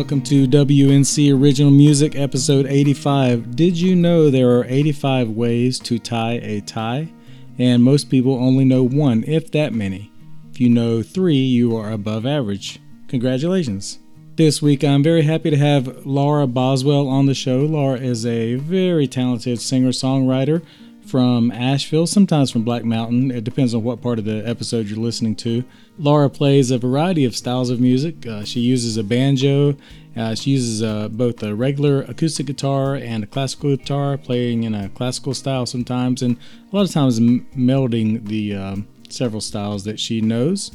Welcome to WNC Original Music episode 85. Did you know there are 85 ways to tie a tie? And most people only know one, if that many. If you know three, you are above average. Congratulations. This week, I'm very happy to have Laura Boswell on the show. Laura is a very talented singer songwriter from Asheville, sometimes from Black Mountain. It depends on what part of the episode you're listening to. Laura plays a variety of styles of music. Uh, she uses a banjo, uh, she uses uh, both a regular acoustic guitar and a classical guitar, playing in a classical style sometimes, and a lot of times m- melding the um, several styles that she knows.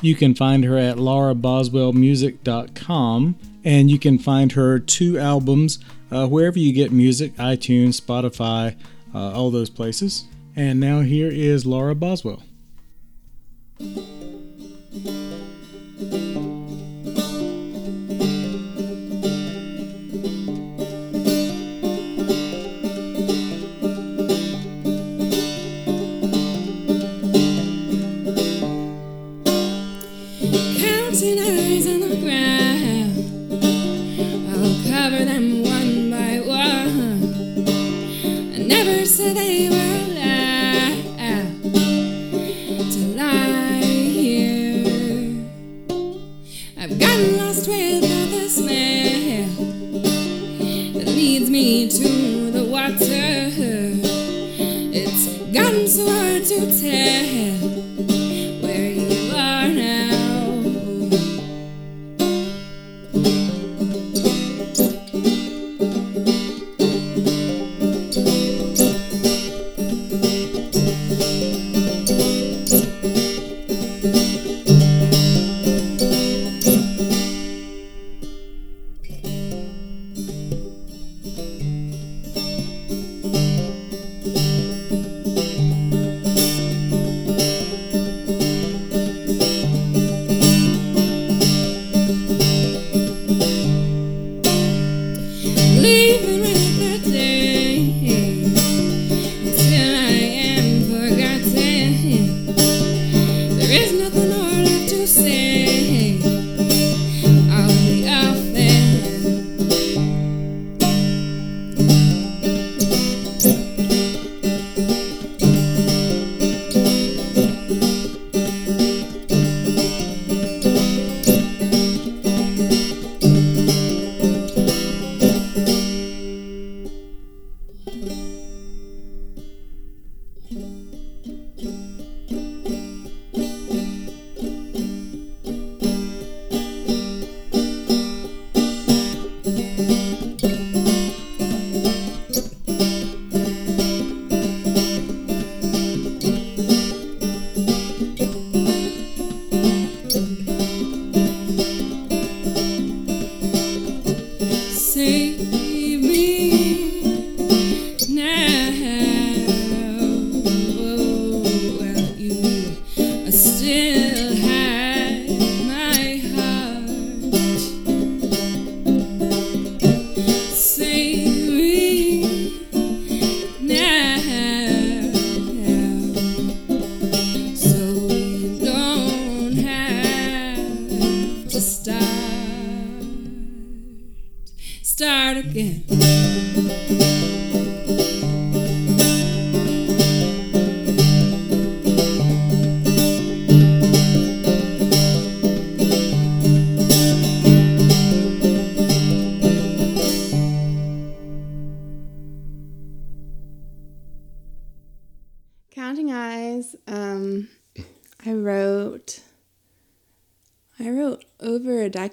You can find her at lauraboswellmusic.com, and you can find her two albums uh, wherever you get music iTunes, Spotify, uh, all those places. And now here is Laura Boswell.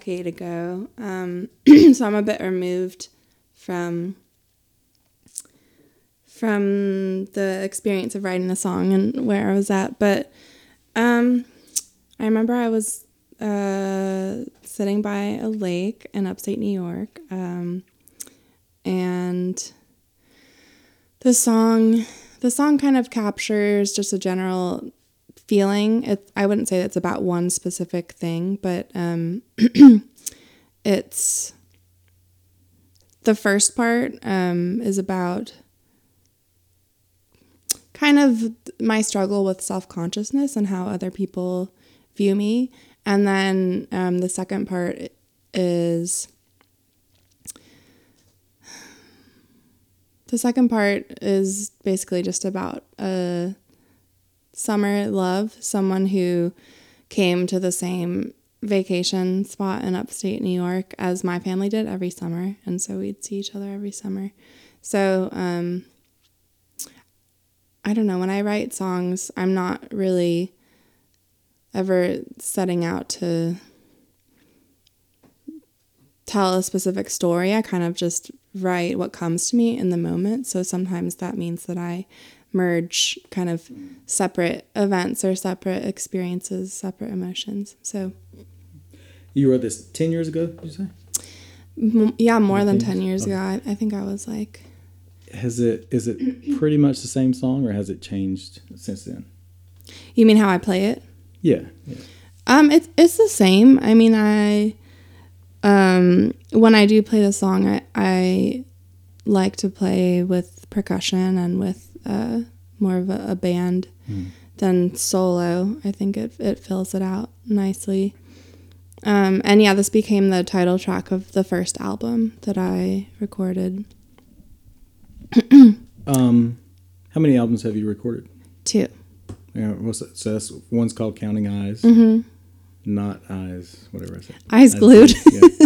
Decade ago, um, so I'm a bit removed from from the experience of writing the song and where I was at. But um, I remember I was uh, sitting by a lake in upstate New York, um, and the song the song kind of captures just a general feeling. It, I wouldn't say it's about one specific thing, but um, it's the first part um, is about kind of my struggle with self consciousness and how other people view me. And then um, the second part is the second part is basically just about a summer love, someone who came to the same vacation spot in upstate New York as my family did every summer, and so we'd see each other every summer. So, um, I don't know, when I write songs, I'm not really ever setting out to tell a specific story. I kind of just write what comes to me in the moment. So sometimes that means that I merge kind of separate events or separate experiences, separate emotions. So, You wrote this 10 years ago, did you say? m- yeah, more than 10 years ago, I, I think I was like, Has it is it pretty much the same song or has it changed since then? you mean how I play it? Yeah. yeah. Um, it's it's the same. I mean, I um when I do play the song, I I like to play with percussion and with uh more of a, a band than solo. I think it it fills it out nicely. Um, and yeah, this became the title track of the first album that I recorded Um how many albums have you recorded? Two. Yeah, what's that? So that's one's called Counting Eyes. Mm-hmm. Not eyes, whatever I said. Eyes glued. yeah.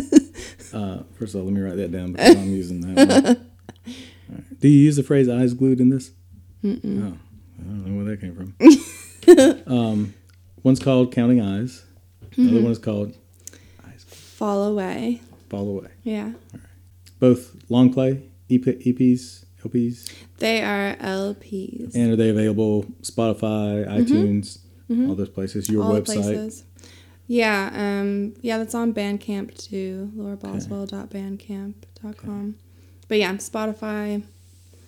Uh, first of all, let me write that down because I'm using that one. Right. Do you use the phrase eyes glued in this? Mm-mm. Oh, I don't know where that came from. um, one's called Counting Eyes. The Mm-hmm. other one is called Eyes Fall away. Fall Away. Yeah. Both long play, EP, EPs, LPs, They are LPs. and are they available Spotify, iTunes, all those places? Your Mm-hmm. all website. places. Yeah, um, yeah, that's on Bandcamp too, lauraboswell.bandcamp.com. But yeah, Spotify.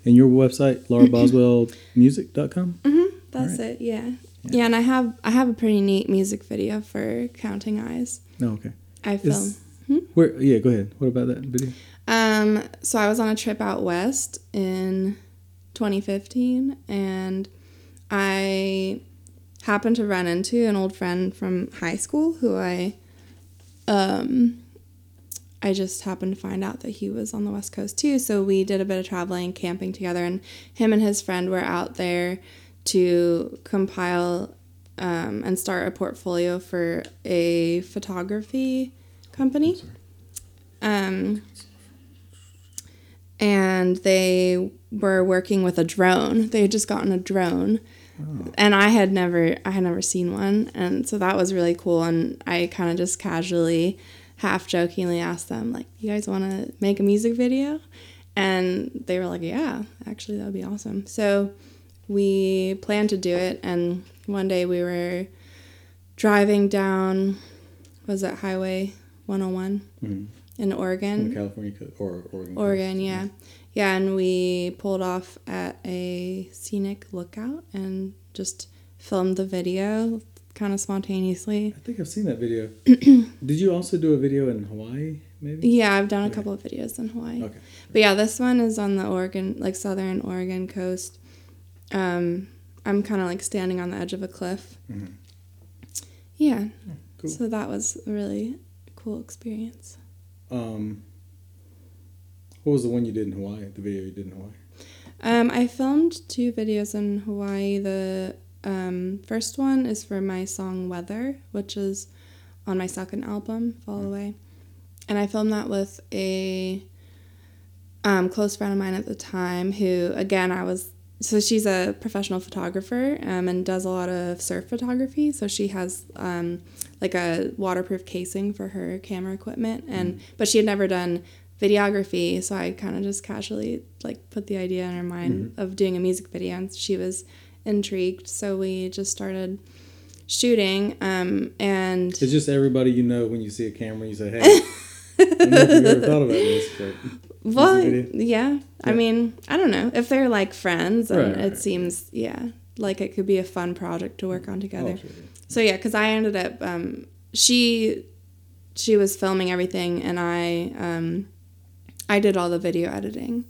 And your website, lauraboswellmusic.com? That's Alright. it. Yeah. yeah, and I have I have a pretty neat music video for Counting Eyes. No, okay. I filmed. Is, where? Yeah, go ahead. What about that video? Um, so I was on a trip out west in 2015, and I happened to run into an old friend from high school who I, um, I just happened to find out that he was on the west coast too. So we did a bit of traveling, camping together, and him and his friend were out there to compile um, and start a portfolio for a photography company. Um, and they were working with a drone. They had just gotten a drone, and I had never, I had never seen one, and so that was really cool. And I kind of just casually, half jokingly asked them, like, "You guys want to make a music video?" And they were like, "Yeah, actually, that would be awesome." So we planned to do it, and one day we were driving down, was it Highway 101 Mhm. in Oregon? the California or Oregon? coast? Oregon, yeah. Yeah, and we pulled off at a scenic lookout and just filmed the video kind of spontaneously. I think I've seen that video. Did you also do a video in Hawaii, maybe? Yeah, I've done a couple of videos in Hawaii. Okay. But yeah, this one is on the Oregon, like southern Oregon coast. Um, I'm kind of like standing on the edge of a cliff. Mhm. Yeah. Cool. So that was a really cool experience. Um, what was the one you did in Hawaii? The video you did in Hawaii? Um, I filmed two videos in Hawaii. The um, first one is for my song Weather, which is on my second album, Fall Away. And I filmed that with a um, close friend of mine at the time who, again, I was. So she's a professional photographer um, and does a lot of surf photography. So she has um, like a waterproof casing for her camera equipment, and but she had never done videography. So I kind of just casually like put the idea in her mind of doing a music video, and she was intrigued. So we just started shooting, um, and It's just everybody you know when you see a camera, you say, "Hey." I don't know if you've ever thought about this, but Well, video? yeah. I mean, I don't know if they're like friends, and Right, right, it right. seems yeah, like it could be a fun project to work on together. Oh, sure, yeah. So yeah, because I ended up um, she she was filming everything, and I um, I did all the video editing.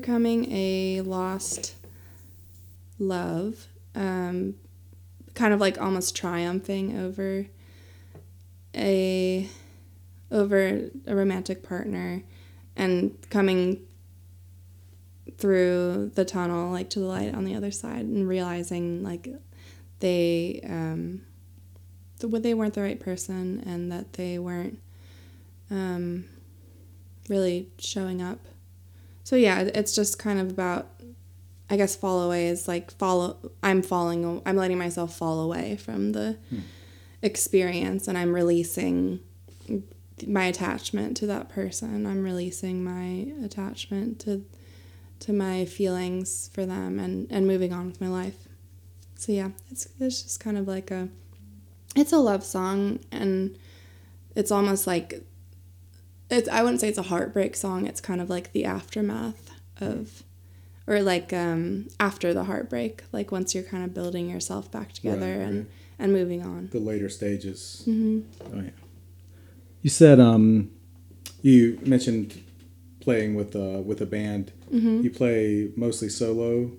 Overcoming a lost love. Um, kind of like almost triumphing over a over a romantic partner and coming through the tunnel like to the light on the other side and realizing like they um th- they weren't the right person and that they weren't um, really showing up. So yeah, it's just kind of about, I guess, fall away is like follow. I'm falling. I'm letting myself fall away from the hmm. experience, and I'm releasing my attachment to that person. I'm releasing my attachment to to my feelings for them, and and moving on with my life. So yeah, it's it's just kind of like a, it's a love song, and it's almost like it's I wouldn't say it's a heartbreak song. It's kind of like the aftermath of or like um after the heartbreak, like once you're kind of building yourself back together Right, and right. and moving on. the later stages. hmm Oh yeah. You said um, you mentioned playing with uh with a band. hmm You play mostly solo,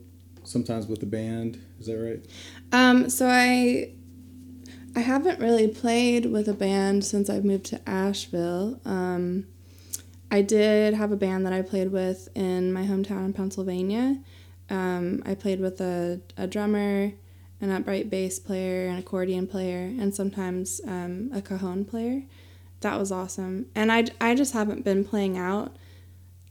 sometimes with a band. Is that right? Um so I I haven't really played with a band since I've moved to Asheville. Um I did have a band that I played with in my hometown in Pennsylvania. Um, I played with a, a drummer, an upright bass player, an accordion player, and sometimes um, a cajon player. That was awesome. And I, I just haven't been playing out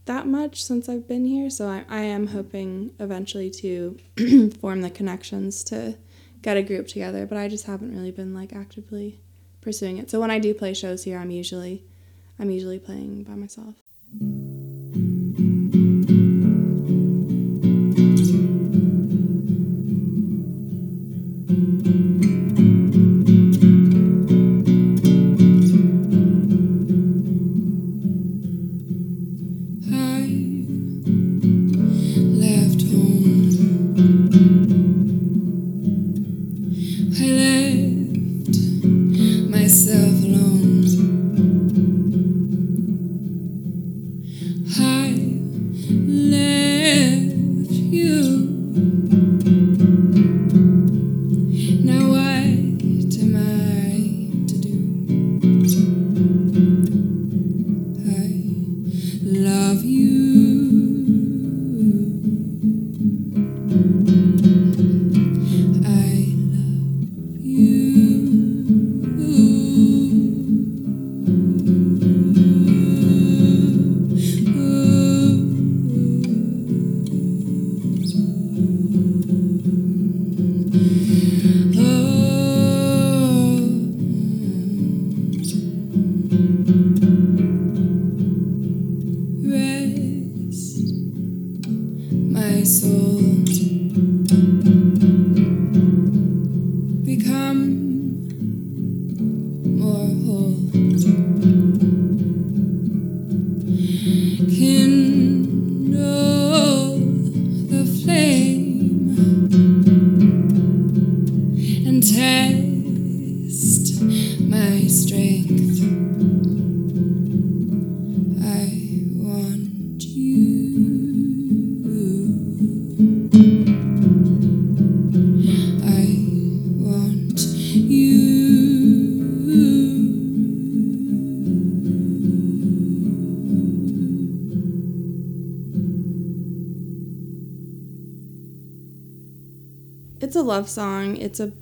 that much since I've been here, so I, I am hoping eventually to form the connections to get a group together, but I just haven't really been like actively pursuing it. So when I do play shows here, I'm usually I'm usually playing by myself. Love song. It's a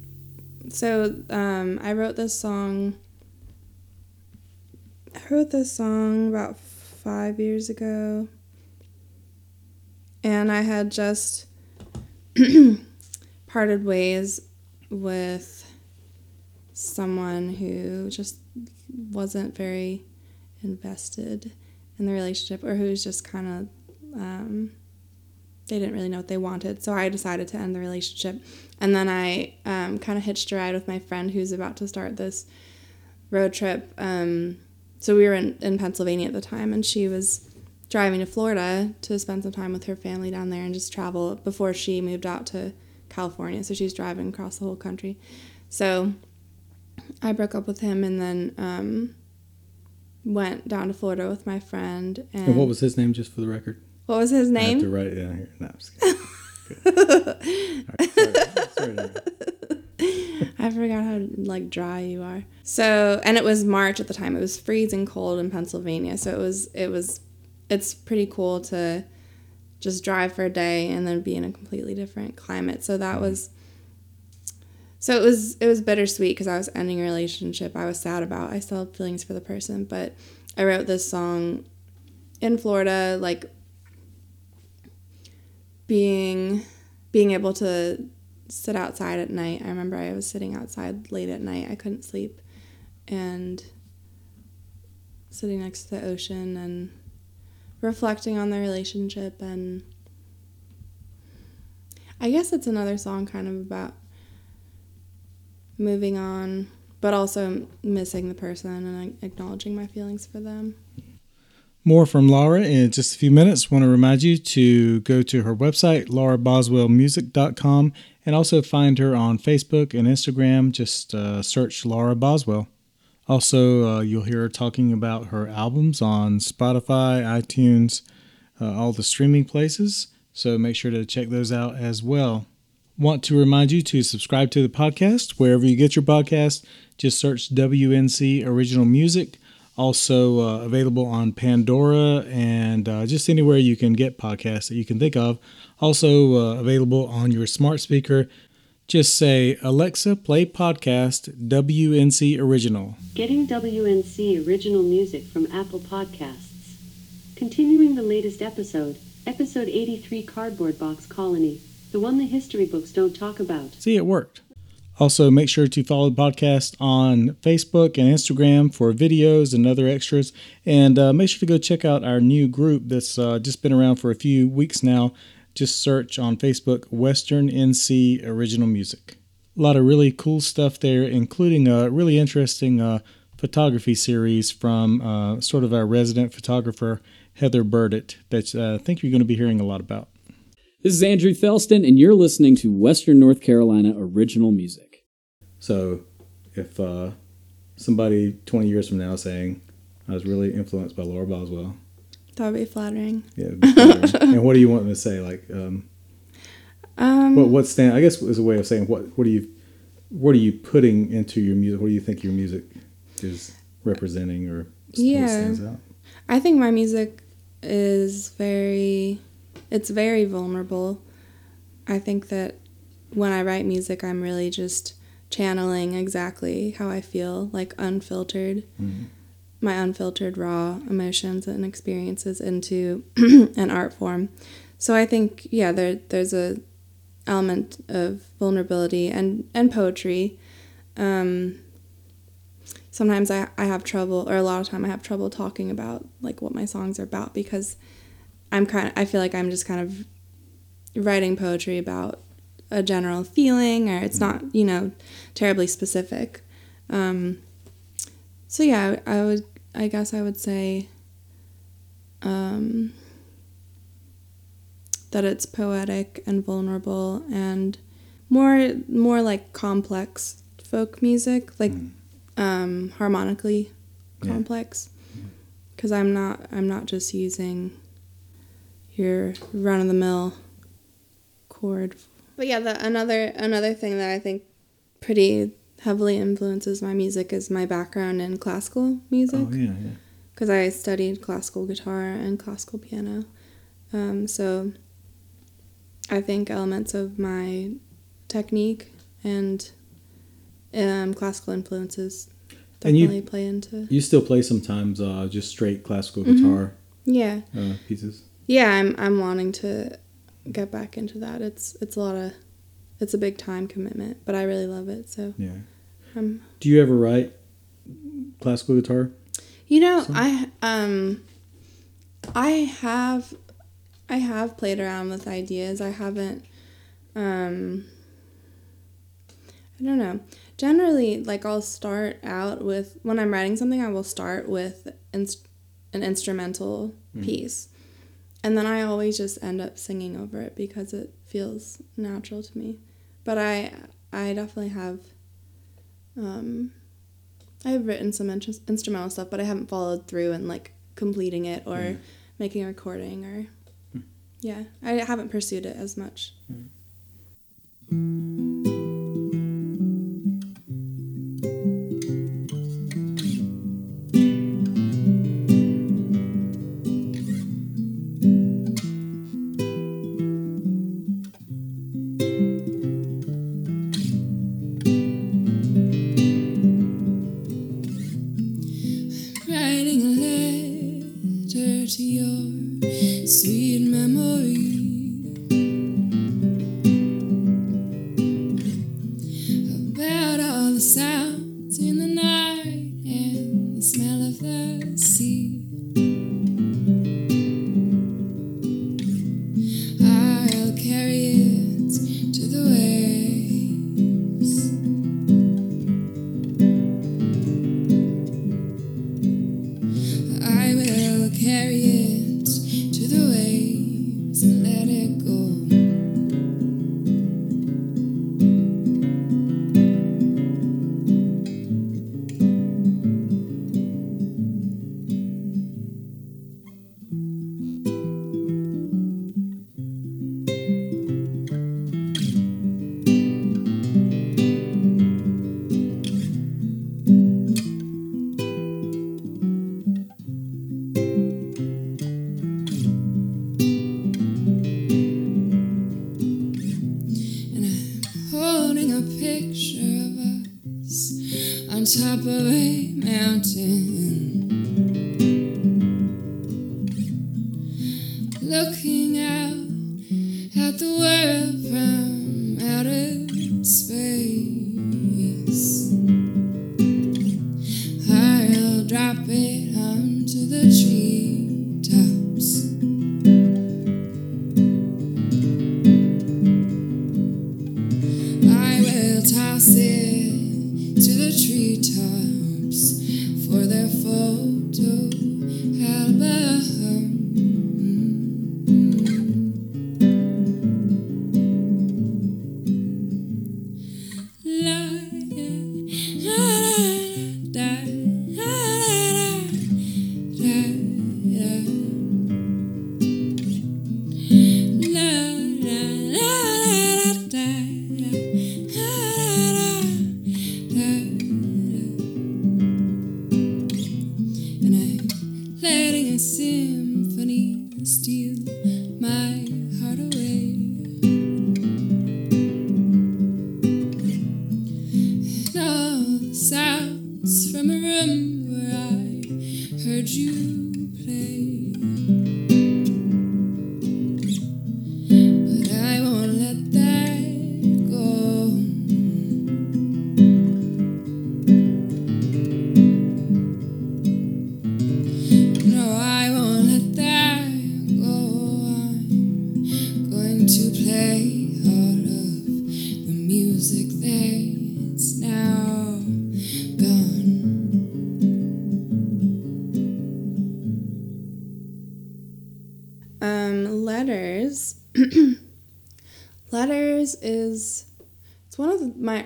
so um, I wrote this song. I wrote this song about five years ago, and I had just parted ways with someone who just wasn't very invested in the relationship, or who's just kind of um, they didn't really know what they wanted. So I decided to end the relationship. And then I um, kind of hitched a ride with my friend who's about to start this road trip. Um, so we were in, in Pennsylvania at the time, and she was driving to Florida to spend some time with her family down there and just travel before she moved out to California. So she's driving across the whole country. So I broke up with him and then um, went down to Florida with my friend. And, And what was his name, just for the record? What was his I have name? to write it down here. No, I'm just kidding. Good. All right, sorry. Sorry, I forgot how like dry you are. So, and it was March at the time. It was freezing cold in Pennsylvania. So it was it was it's pretty cool to just drive for a day and then be in a completely different climate. So that was so it was it was bittersweet because I was ending a relationship I was sad about. I still have feelings for the person, but I wrote this song in Florida like being being able to sit outside at night. I remember I was sitting outside late at night. I couldn't sleep and sitting next to the ocean and reflecting on the relationship and I guess it's another song kind of about moving on but also missing the person and acknowledging my feelings for them. More from Laura in just a few minutes. Want to remind you to go to her website, lauraboswellmusic.com, and also find her on Facebook and Instagram. Just uh, search Laura Boswell. Also, uh, you'll hear her talking about her albums on Spotify, iTunes, uh, all the streaming places. So make sure to check those out as well. Want to remind you to subscribe to the podcast wherever you get your podcast. Just search WNC Original Music. Also uh, available on Pandora and uh, just anywhere you can get podcasts that you can think of. Also uh, available on your smart speaker. Just say, Alexa, play podcast WNC Original. Getting WNC original music from Apple Podcasts. Continuing the latest episode, episode 83 Cardboard Box Colony, the one the history books don't talk about. See, it worked. Also, make sure to follow the podcast on Facebook and Instagram for videos and other extras. And uh, make sure to go check out our new group that's uh, just been around for a few weeks now. Just search on Facebook Western NC Original Music. A lot of really cool stuff there, including a really interesting uh, photography series from uh, sort of our resident photographer, Heather Burdett, that uh, I think you're going to be hearing a lot about. This is Andrew Thelston, and you're listening to Western North Carolina Original Music. So, if uh, somebody 20 years from now saying, I was really influenced by Laura Boswell, That would be flattering. yeah. be flattering. and what do you want them to say? Like, um, Um, what what stand? I guess is a way of saying what what are you what are you putting into your music? What do you think your music is representing, or what Yeah. stands out? I think my music is very, it's very vulnerable. I think that when I write music, I'm really just channeling exactly how I feel, like unfiltered, my unfiltered, raw emotions and experiences into an art form. So I think, yeah, there there's a element of vulnerability and and poetry. Um, sometimes I, I have trouble or a lot of time I have trouble talking about like what my songs are about because I'm kind of I feel like I'm just kind of writing poetry about a general feeling or it's not you know terribly specific um, so yeah I would I guess I would say um, that it's poetic and vulnerable and more more like complex folk music like um, harmonically Yeah. complex because I'm not I'm not just using your run of the mill chord. But yeah, the another another thing that I think pretty heavily influences my music is my background in classical music Oh yeah, yeah. because I studied classical guitar and classical piano. Um, so I think elements of my technique and um, classical influences And you- definitely play into. You still play sometimes uh, just straight classical Mm-hmm. guitar Yeah, uh, pieces. yeah. I'm I'm wanting to get back into that. It's it's a lot of it's a big time commitment, but I really love it. So Yeah. um, Do you ever write classical guitar? You know, I um I have I have played around with ideas. I haven't um I don't know. Generally, like I'll start out with when I'm writing something, I will start with inst- an instrumental piece. And then I always just end up singing over it because it feels natural to me. But I I definitely have um I've written some in- instrumental stuff, but I haven't followed through and like completing it or mm. making a recording or hmm. yeah, I haven't pursued it as much. Writing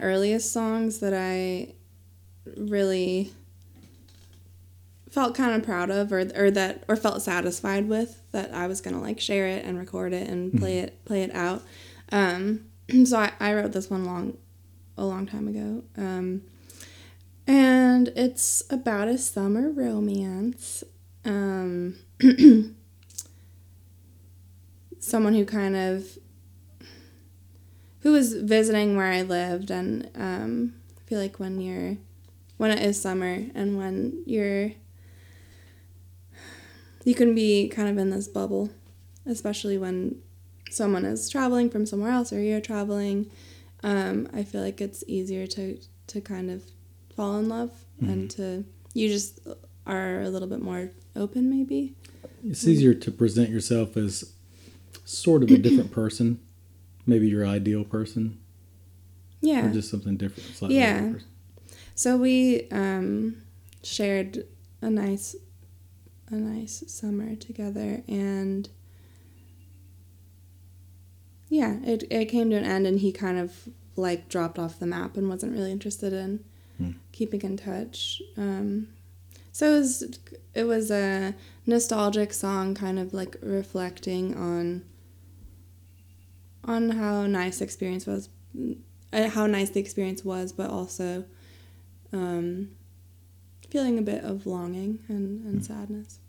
earliest songs that I really felt kind of proud of or or that or felt satisfied with that I was gonna like share it and record it and play it play it out. Um, so I, I wrote this one long a long time ago. Um, and it's about a summer romance. Um, someone who kind of who was visiting where I lived and um, I feel like when you're when it is summer and when you're you can be kind of in this bubble especially when someone is traveling from somewhere else or you're traveling um, I feel like it's easier to to kind of fall in love and to you just are a little bit more open maybe. It's easier to present yourself as sort of a different person, maybe your ideal person, yeah or just something different. Slightly Yeah. different. So we um, shared a nice, a nice summer together, and yeah, it it came to an end, and he kind of like dropped off the map and wasn't really interested in keeping in touch. Um, so it was it was a nostalgic song, kind of like reflecting on on how nice the experience was, uh, how nice the experience was, but also um, feeling a bit of longing and, and sadness.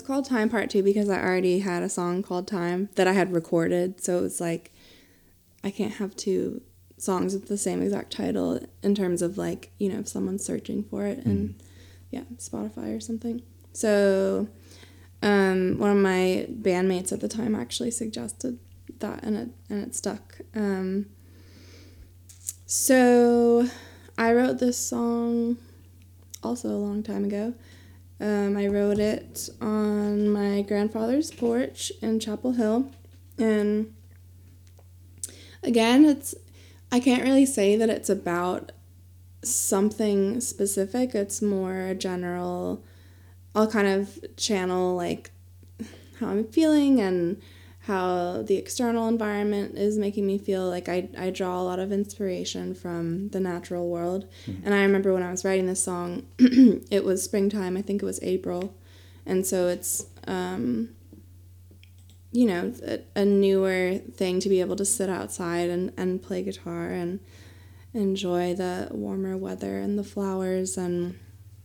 It's called Time Part Two because I already had a song called Time that I had recorded. So it's like I can't have two songs with the same exact title in terms of like you know if someone's searching for it and yeah Spotify or something. So um, one of my bandmates at the time actually suggested that and it and it stuck. Um, so I wrote this song also a long time ago. Um, I wrote it on my grandfather's porch in Chapel Hill, and again, it's I can't really say that it's about something specific. It's more a general. I'll kind of channel like how I'm feeling and how the external environment is making me feel like I, I draw a lot of inspiration from the natural world. And I remember when I was writing this song, it was springtime, I think it was April. And so it's, um, you know, a, a newer thing to be able to sit outside and, and play guitar and enjoy the warmer weather and the flowers and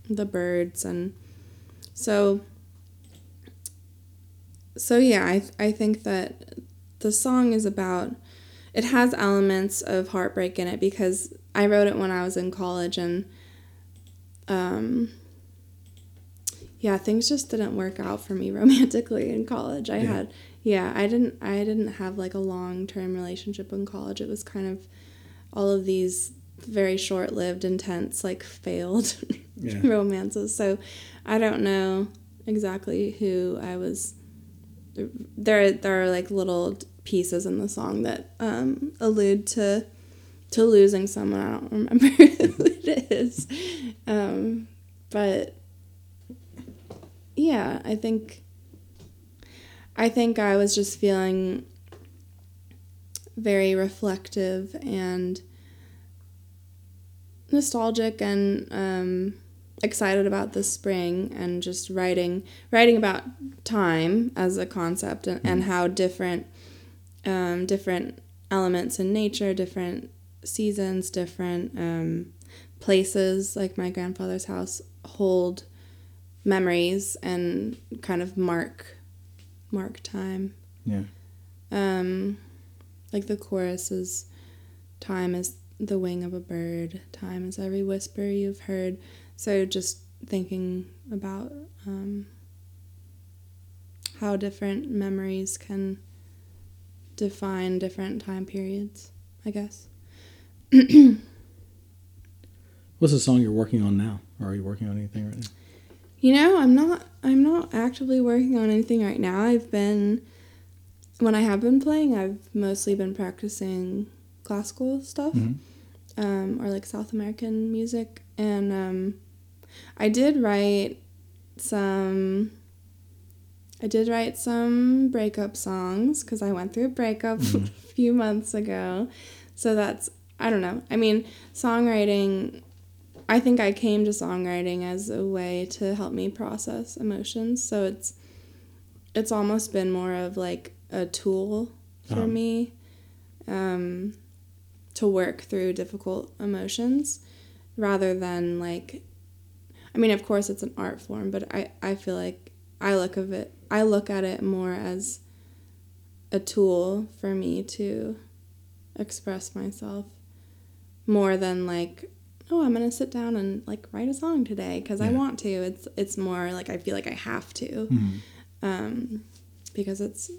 the birds. And so so yeah, I I think that the song is about it has elements of heartbreak in it because I wrote it when I was in college and um yeah, things just didn't work out for me romantically in college. I Yeah. had yeah, I didn't I didn't have like a long-term relationship in college. It was kind of all of these very short-lived intense like failed Yeah. romances. So I don't know exactly who I was there there are like little pieces in the song that um, allude to to losing someone. I don't remember who it is, um, but yeah, I think I think I was just feeling very reflective and nostalgic and um, excited about the spring and just writing writing about time as a concept and, and how different um, different elements in nature different seasons different um, places like my grandfather's house hold memories and kind of mark mark time Yeah. um, like the chorus is time is the wing of a bird time is every whisper you've heard so just thinking about um, how different memories can define different time periods i guess What's the song you're working on now? Or are you working on anything right now? You know, I'm not I'm not actively working on anything right now. I've been when I have been playing, I've mostly been practicing classical stuff. Mhm. Um, or like South American music and um, I did write some I did write some breakup songs cuz I went through a breakup a few months ago. So that's I don't know. I mean, songwriting I think I came to songwriting as a way to help me process emotions. So it's it's almost been more of like a tool for Uh-huh. me um, to work through difficult emotions rather than like I mean, of course it's an art form, but I, I feel like I look of it I look at it more as a tool for me to express myself more than like oh i'm gonna sit down and like write a song today because i want to. It's it's more like i feel like i have to Mhm. um because it's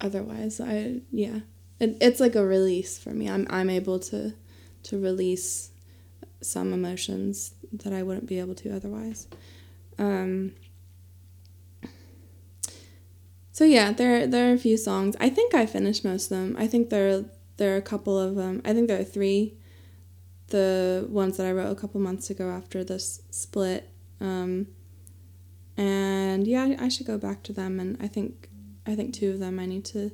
otherwise i yeah. It, it's like a release for me. I'm i'm able to to release some emotions that i wouldn't be able to otherwise. Um so yeah there there are a few songs. I think i finished most of them. I think there there are a couple of them i think there are three. The ones that i wrote a couple months ago after this split. Um and yeah i should go back to them and i think i think two of them i need to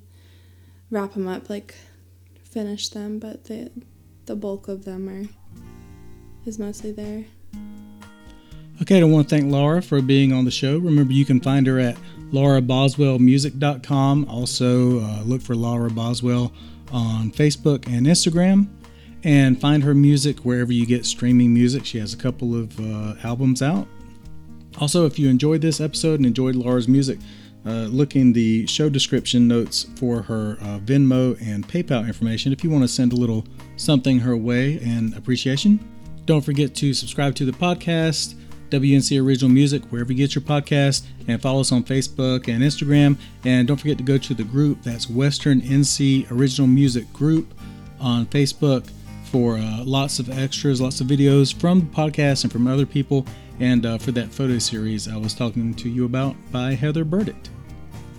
wrap them up like finish them but the the bulk of them are is mostly there Okay, I want to thank Laura for being on the show. Remember, you can find her at lauraboswellmusic.com. Also, uh, look for Laura Boswell on Facebook and Instagram. And find her music wherever you get streaming music. She has a couple of uh, albums out. Also, if you enjoyed this episode and enjoyed Laura's music, uh, look in the show description notes for her uh, Venmo and PayPal information if you want to send a little something her way in appreciation. Don't forget to subscribe to the podcast, WNC Original Music, wherever you get your podcast, and follow us on Facebook and Instagram. And don't forget to go to the group that's Western NC Original Music Group on Facebook for uh, lots of extras, lots of videos from the podcast and from other people, and uh, for that photo series I was talking to you about by Heather Burdett.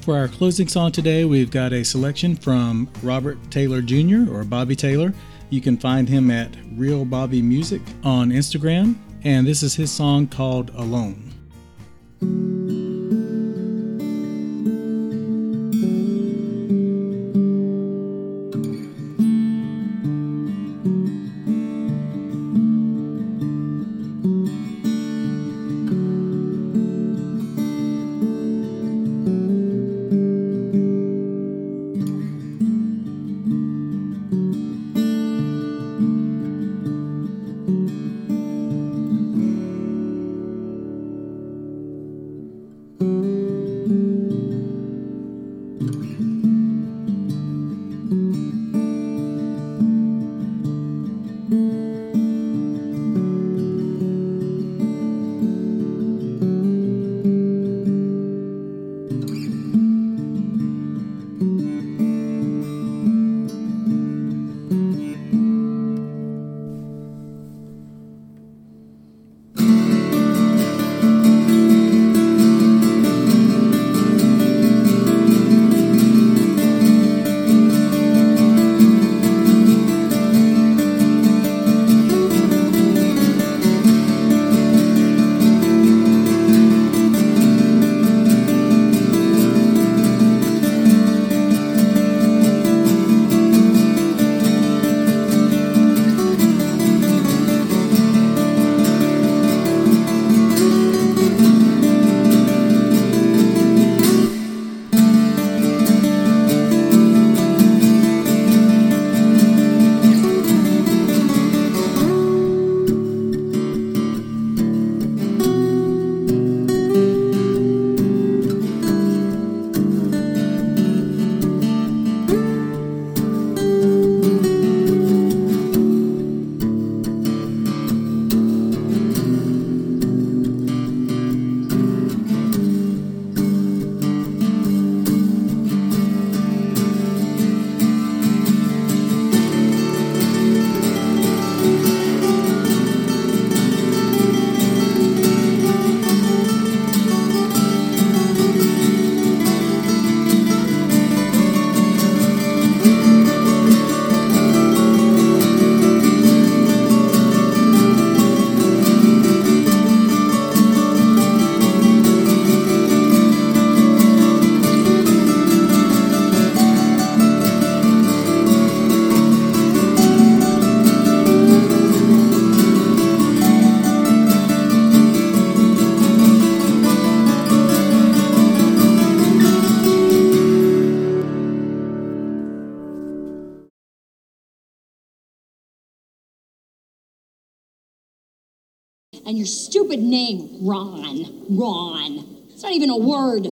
For our closing song today, we've got a selection from Robert Taylor Jr. or Bobby Taylor. You can find him at Real Bobby Music on Instagram, and this is his song called Alone. Ron. Ron. It's not even a word.